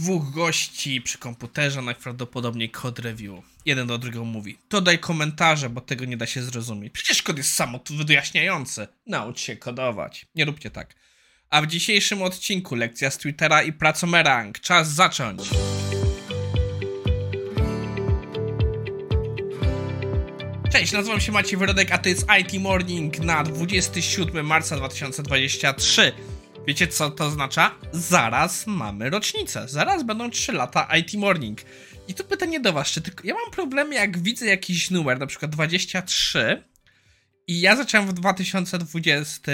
dwóch gości przy komputerze, najprawdopodobniej kod review. Jeden do drugiego mówi, to daj komentarze, bo tego nie da się zrozumieć. Przecież kod jest samo wyjaśniający. Naucz się kodować. Nie róbcie tak. A w dzisiejszym odcinku lekcja z Twittera i pracomerang. Czas zacząć. Cześć, nazywam się Maciej Wyrodek, a to jest IT Morning na 27 marca 2023. Wiecie co to oznacza? Zaraz mamy rocznicę. Zaraz będą 3 lata IT Morning. I tu pytanie do was, czy tylko... Ja mam problemy jak widzę jakiś numer, na przykład 23 i ja zacząłem w 2020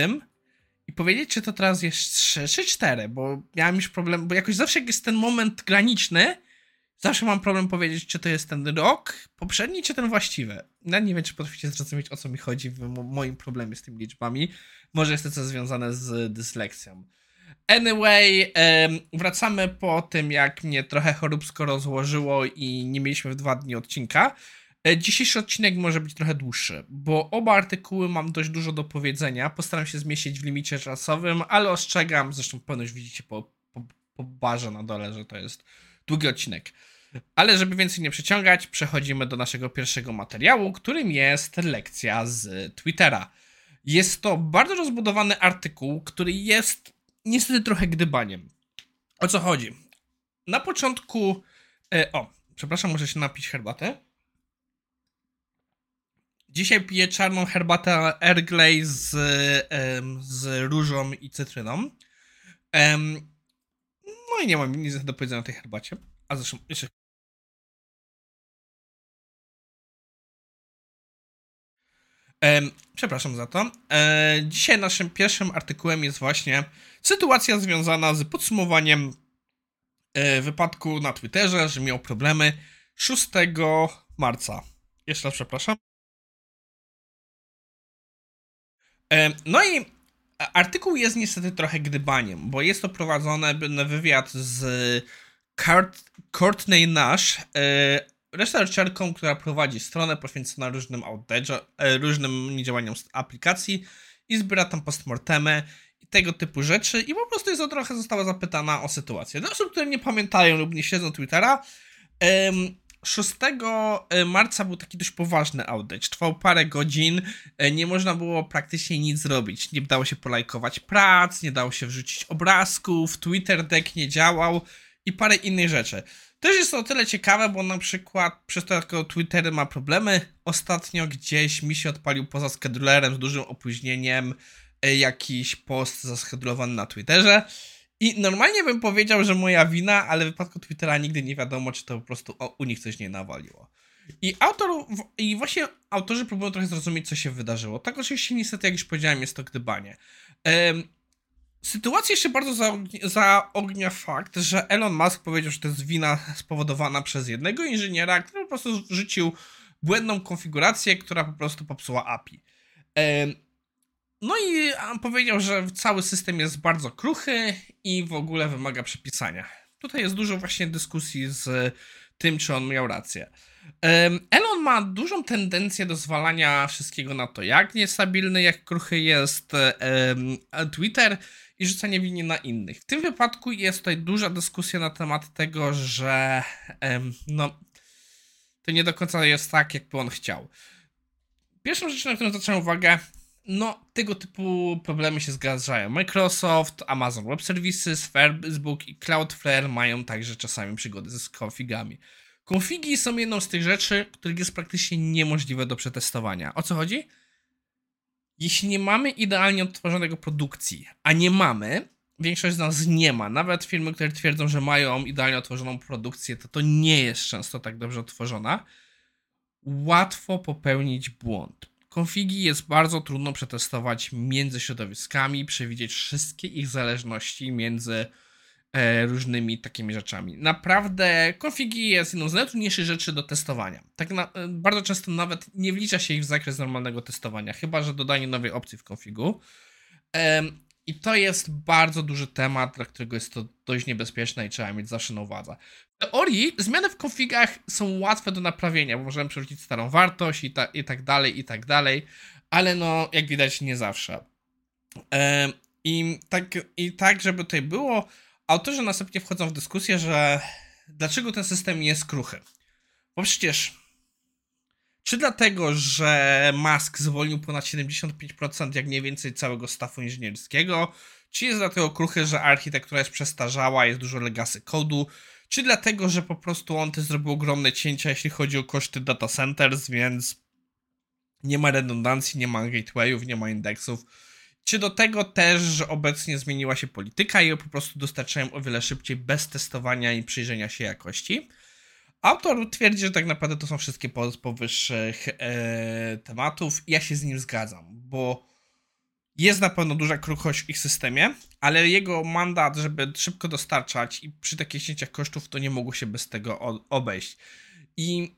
i powiedzieć, czy to teraz jest 3 czy 4, bo miałem już problem, bo jakoś zawsze jest ten moment graniczny, zawsze mam problem powiedzieć, czy to jest ten rok poprzedni, czy ten właściwy. Ja nie wiem, czy potraficie zrozumieć, o co mi chodzi w moim problemie z tymi liczbami. Może jest to coś związane z dyslekcją. Anyway, wracamy po tym, jak mnie trochę choróbsko rozłożyło i nie mieliśmy w dwa dni odcinka. E, dzisiejszy odcinek może być trochę dłuższy, bo oba artykuły mam dość dużo do powiedzenia. Postaram się zmieścić w limicie czasowym, ale ostrzegam, zresztą ponoć widzicie po, po, po barze na dole, że to jest długi odcinek. Ale żeby więcej nie przeciągać, przechodzimy do naszego pierwszego materiału, którym jest lekcja z Twittera. Jest to bardzo rozbudowany artykuł, który jest niestety trochę gdybaniem. O co chodzi? Na początku. E, o, przepraszam, muszę się napić herbatę. Dzisiaj piję czarną herbatę Earl Grey z, z różą i cytryną. No i nie mam nic do powiedzenia o tej herbacie. A zresztą jeszcze przepraszam za to. E, dzisiaj naszym pierwszym artykułem jest właśnie sytuacja związana z podsumowaniem e, wypadku na Twitterze, że miał problemy 6 marca. Jeszcze raz przepraszam. no i artykuł jest niestety trochę gdybaniem, bo jest to prowadzone wywiad z Courtney Nash, e, researcherką, która prowadzi stronę poświęconą różnym outage, e, różnym niedziałaniom aplikacji i zbiera tam postmortemy i tego typu rzeczy i po prostu jest o trochę została zapytana o sytuację. Dla osób, które nie pamiętają lub nie śledzą Twittera, 6 e, marca był taki dość poważny outage. Trwał parę godzin, e, nie można było praktycznie nic zrobić. Nie dało się polajkować prac, nie dało się wrzucić obrazków, Twitter deck nie działał i parę innych rzeczy. Też jest to o tyle ciekawe, bo na przykład przez to, jak Twitter ma problemy, ostatnio gdzieś mi się odpalił poza schedulerem z dużym opóźnieniem e, jakiś post zaskedulowany na Twitterze. I normalnie bym powiedział, że moja wina, ale w wypadku Twittera nigdy nie wiadomo, czy to po prostu u nich coś nie nawaliło. I autor, i właśnie autorzy próbują trochę zrozumieć, co się wydarzyło. Tak oczywiście niestety, jak już powiedziałem, jest to gdybanie. Sytuację jeszcze bardzo zaognia fakt, że Elon Musk powiedział, że to jest wina spowodowana przez jednego inżyniera, który po prostu rzucił błędną konfigurację, która po prostu popsuła API. No i powiedział, że cały system jest bardzo kruchy i w ogóle wymaga przepisania. Tutaj jest dużo właśnie dyskusji z tym, czy on miał rację. Elon ma dużą tendencję do zwalania wszystkiego na to, jak niestabilny, jak kruchy jest Twitter i rzucanie winy na innych. W tym wypadku jest tutaj duża dyskusja na temat tego, że no, to nie do końca jest tak, jakby on chciał. Pierwszą rzeczą, na którą zwracam uwagę, no, tego typu problemy się zgadzają. Microsoft, Amazon Web Services, Facebook i Cloudflare mają także czasami przygody z konfigami. Konfigi są jedną z tych rzeczy, których jest praktycznie niemożliwe do przetestowania. O co chodzi? Jeśli nie mamy idealnie odtworzonego produkcji, a nie mamy, większość z nas nie ma, nawet firmy, które twierdzą, że mają idealnie otworzoną produkcję, to to nie jest często tak dobrze odtworzona, łatwo popełnić błąd. Konfigi jest bardzo trudno przetestować między środowiskami, przewidzieć wszystkie ich zależności między E, różnymi takimi rzeczami. Naprawdę konfigi jest jedną z najtrudniejszych rzeczy do testowania. Tak na, e, bardzo często nawet nie wlicza się ich w zakres normalnego testowania, chyba że dodanie nowej opcji w konfigu. I to jest bardzo duży temat, dla którego jest to dość niebezpieczne i trzeba mieć zawsze na uwadze. W teorii zmiany w konfigach są łatwe do naprawienia, bo możemy przerzucić starą wartość i, ta, i tak dalej, i tak dalej, ale no, jak widać, nie zawsze. I tak, I tak, żeby tutaj było, autorzy następnie wchodzą w dyskusję, że dlaczego ten system jest kruchy. Bo przecież czy dlatego, że Musk zwolnił ponad 75% jak mniej więcej całego stafu inżynierskiego, czy jest dlatego kruchy, że architektura jest przestarzała, jest dużo legacy kodu, czy dlatego, że po prostu on też zrobił ogromne cięcia, jeśli chodzi o koszty data centers, więc nie ma redundancji, nie ma gatewayów, nie ma indeksów. Czy do tego też, że obecnie zmieniła się polityka i po prostu dostarczają o wiele szybciej bez testowania i przyjrzenia się jakości. Autor twierdzi, że tak naprawdę to są wszystkie powyższych e, tematów. Ja się z nim zgadzam, bo jest na pewno duża kruchość w ich systemie, ale jego mandat, żeby szybko dostarczać i przy takich cięciach kosztów, to nie mogło się bez tego obejść. I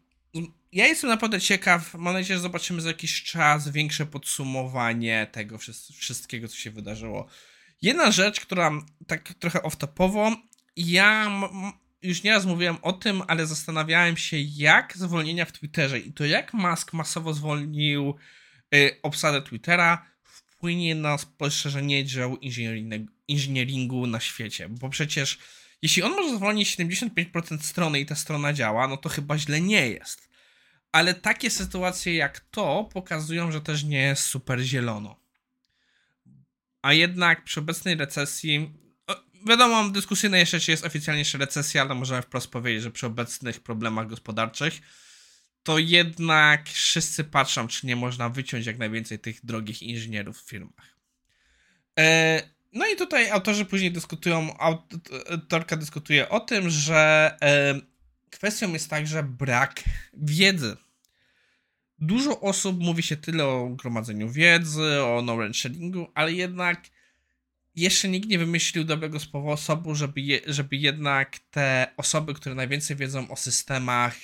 ja jestem naprawdę ciekaw. Mam nadzieję, że zobaczymy za jakiś czas większe podsumowanie tego wszystkiego, co się wydarzyło. Jedna rzecz, która tak trochę off-topowo, ja już nieraz mówiłem o tym, ale zastanawiałem się, jak zwolnienia w Twitterze i to jak Musk masowo zwolnił y, obsadę Twittera wpłynie na poszerzenie działu inżynieringu na świecie. Bo przecież jeśli on może zwolnić 75% strony i ta strona działa, no to chyba źle nie jest. Ale takie sytuacje jak to pokazują, że też nie jest super zielono. A jednak przy obecnej recesji wiadomo, dyskusyjne jeszcze, czy jest oficjalnie jeszcze recesja, ale możemy wprost powiedzieć, że przy obecnych problemach gospodarczych to jednak wszyscy patrzą, czy nie można wyciąć jak najwięcej tych drogich inżynierów w firmach. E, no i tutaj autorzy później dyskutują, autorka dyskutuje o tym, że e, kwestią jest także brak wiedzy. Dużo osób mówi się tyle o gromadzeniu wiedzy, o knowledge sharingu, ale jednak jeszcze nikt nie wymyślił dobrego sposobu, żeby, je, żeby jednak te osoby, które najwięcej wiedzą o systemach,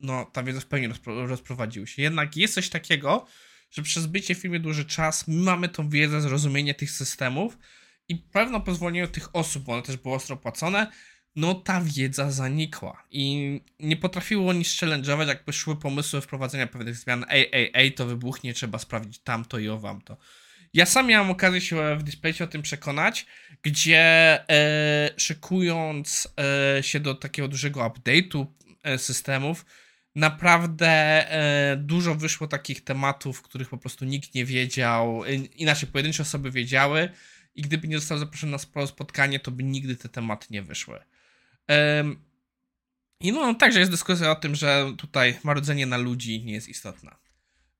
no ta wiedza w pełni rozpro, rozprowadziły się. Jednak jest coś takiego, że przez bycie w firmie dłuży czas, my mamy tą wiedzę, zrozumienie tych systemów i pewno po zwolnieniu tych osób, bo one też były ostro płacone, no ta wiedza zanikła i nie potrafiło nic challenge'ować, jakby szły pomysły wprowadzenia pewnych zmian, ej, ej, ej, to wybuchnie, trzeba sprawdzić tamto i owam to. Ja sam miałem okazję się w Displaycie o tym przekonać, gdzie e, szykując e, się do takiego dużego update'u e, systemów, naprawdę e, dużo wyszło takich tematów, których po prostu nikt nie wiedział, e, inaczej pojedyncze osoby wiedziały i gdyby nie został zaproszony na spotkanie, to by nigdy te tematy nie wyszły. I no, także jest dyskusja o tym, że tutaj marudzenie na ludzi nie jest istotne.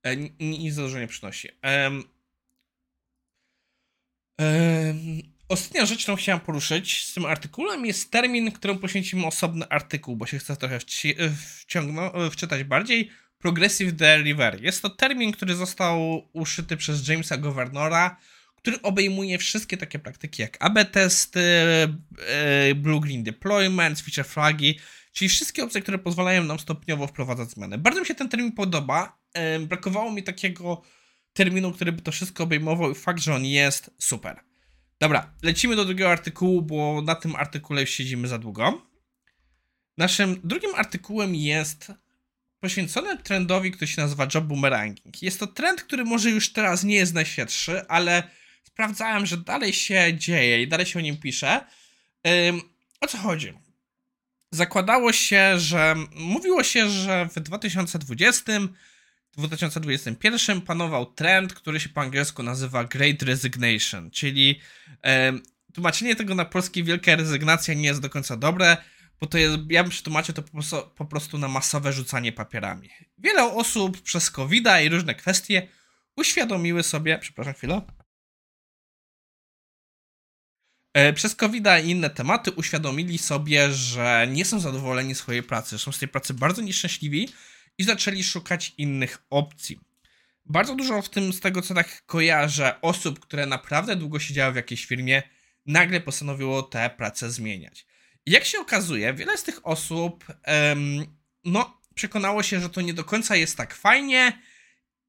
E, nic za nie przynosi. Ostatnia rzecz, którą chciałem poruszyć z tym artykułem jest termin, któremu poświęcimy osobny artykuł, bo się chcę trochę wciągnąć, wczytać bardziej. Progressive Delivery. Jest to termin, który został uszyty przez Jamesa Governora, który obejmuje wszystkie takie praktyki jak AB testy, e, blue green deployment, feature flagi, czyli wszystkie opcje, które pozwalają nam stopniowo wprowadzać zmiany. Bardzo mi się ten termin podoba. Brakowało mi takiego terminu, który by to wszystko obejmował i fakt, że on jest super. Dobra, lecimy do drugiego artykułu, bo na tym artykule siedzimy za długo. Naszym drugim artykułem jest poświęcony trendowi, który się nazywa Job Boomeranging. Jest to trend, który może już teraz nie jest najświeższy, ale sprawdzałem, że dalej się dzieje i dalej się o nim pisze. O co chodzi? Zakładało się, że mówiło się, że w 2020 w 2021 panował trend, który się po angielsku nazywa Great Resignation, czyli e, tłumaczenie tego na polski wielka rezygnacja nie jest do końca dobre, bo to jest, ja bym przetłumaczył to po, po prostu na masowe rzucanie papierami. Wiele osób przez covid i różne kwestie uświadomiły sobie, przepraszam chwilę, e, przez covid i inne tematy uświadomili sobie, że nie są zadowoleni swojej pracy, są z tej pracy bardzo nieszczęśliwi i zaczęli szukać innych opcji. Bardzo dużo w tym, z tego co tak kojarzę, osób, które naprawdę długo siedziały w jakiejś firmie, nagle postanowiło tę pracę zmieniać. I jak się okazuje, wiele z tych osób, um, no, przekonało się, że to nie do końca jest tak fajnie,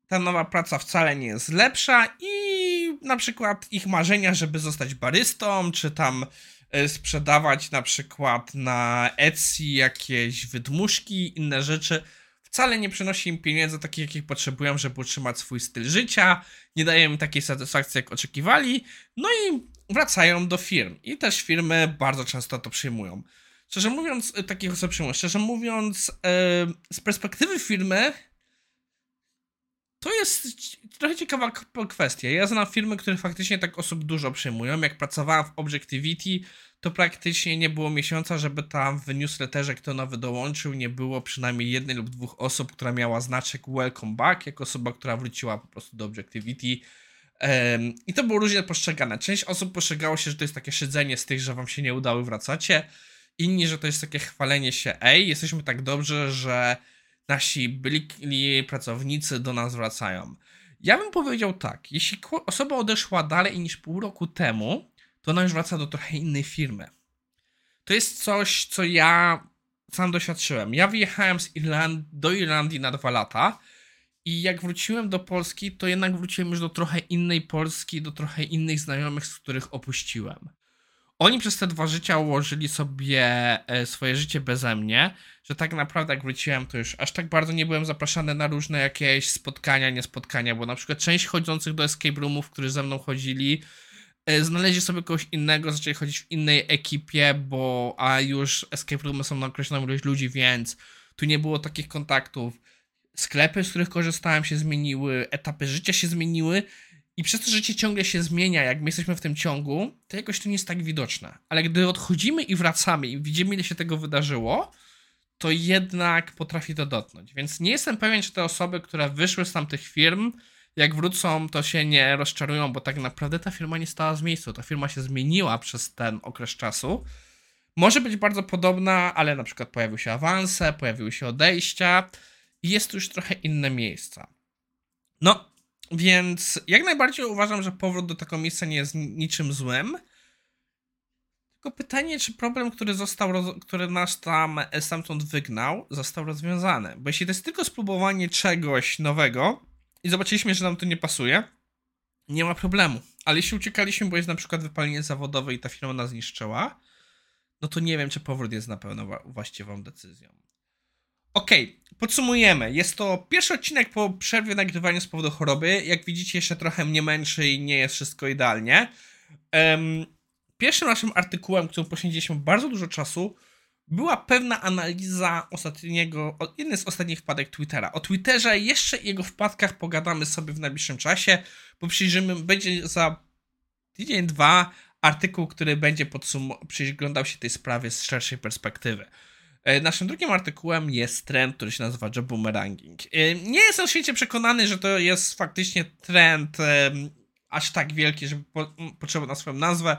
ta nowa praca wcale nie jest lepsza i na przykład ich marzenia, żeby zostać barystą, czy tam e, sprzedawać na przykład na Etsy jakieś wydmuszki, inne rzeczy, wcale nie przynosi im pieniędzy takich, jakich potrzebują, żeby utrzymać swój styl życia, nie daje im takiej satysfakcji, jak oczekiwali, no i wracają do firm. I też firmy bardzo często to przyjmują. Szczerze mówiąc, y, takich osób przyjmują. Szczerze mówiąc, yy, z perspektywy firmy, to jest trochę ciekawa kwestia. Ja znam firmy, które faktycznie tak osób dużo przyjmują. Jak pracowałem w Objectivity, to praktycznie nie było miesiąca, żeby tam w newsletterze, kto nowy dołączył, nie było przynajmniej jednej lub dwóch osób, która miała znaczek Welcome Back, jako osoba, która wróciła po prostu do Objectivity. Um, I to było różnie postrzegane. Część osób postrzegało się, że to jest takie szydzenie z tych, że wam się nie udało wracacie. Inni, że to jest takie chwalenie się, ej, jesteśmy tak dobrze, że nasi byli pracownicy do nas wracają. Ja bym powiedział tak, jeśli osoba odeszła dalej niż pół roku temu, to ona już wraca do trochę innej firmy. To jest coś, co ja sam doświadczyłem. Ja wyjechałem z Irlandii do Irlandii na dwa lata i jak wróciłem do Polski, to jednak wróciłem już do trochę innej Polski, do trochę innych znajomych, z których opuściłem. Oni przez te dwa życia ułożyli sobie e, swoje życie beze mnie, że tak naprawdę jak wróciłem, to już aż tak bardzo nie byłem zapraszany na różne jakieś spotkania, niespotkania, bo na przykład część chodzących do escape roomów, którzy ze mną chodzili, E, znaleźli sobie kogoś innego, zaczęli chodzić w innej ekipie, bo a już escape roomy są na określoną ilość ludzi, więc tu nie było takich kontaktów. Sklepy, z których korzystałem się zmieniły, etapy życia się zmieniły i przez to, że życie ciągle się zmienia, jak my jesteśmy w tym ciągu, to jakoś to nie jest tak widoczne. Ale gdy odchodzimy i wracamy i widzimy, ile się tego wydarzyło, to jednak potrafi to dotknąć. Więc nie jestem pewien, czy te osoby, które wyszły z tamtych firm, jak wrócą, to się nie rozczarują, bo tak naprawdę ta firma nie stała z miejscu. Ta firma się zmieniła przez ten okres czasu. Może być bardzo podobna, ale na przykład pojawiły się awanse, pojawiły się odejścia i jest już trochę inne miejsca. No, więc jak najbardziej uważam, że powrót do takiego miejsca nie jest niczym złym. Tylko pytanie, czy problem, który został, który nas tam stamtąd wygnał, został rozwiązany. Bo jeśli to jest tylko spróbowanie czegoś nowego, i zobaczyliśmy, że nam to nie pasuje, nie ma problemu. Ale jeśli uciekaliśmy, bo jest na przykład wypalenie zawodowe i ta firma nas zniszczyła, no to nie wiem, czy powrót jest na pewno właściwą decyzją. Okej, okay, podsumujemy. Jest to pierwszy odcinek po przerwie nagrywania z powodu choroby. Jak widzicie, jeszcze trochę mnie męczy i nie jest wszystko idealnie. Um, pierwszym naszym artykułem, którym poświęciliśmy bardzo dużo czasu, była pewna analiza ostatniego, jednej z ostatnich wpadek Twittera. O Twitterze jeszcze i jego wpadkach pogadamy sobie w najbliższym czasie, bo przyjrzymy, będzie za tydzień, dwa artykuł, który będzie podsum- przyglądał się tej sprawie z szerszej perspektywy. E, naszym drugim artykułem jest trend, który się nazywa job boomeranging. E, nie jestem świecie przekonany, że to jest faktycznie trend aż tak wielki, żeby po, potrzebował na swoją nazwę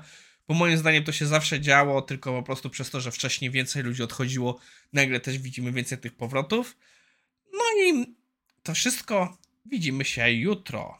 bo moim zdaniem to się zawsze działo, tylko po prostu przez to, że wcześniej więcej ludzi odchodziło, nagle też widzimy więcej tych powrotów. No i to wszystko widzimy się jutro.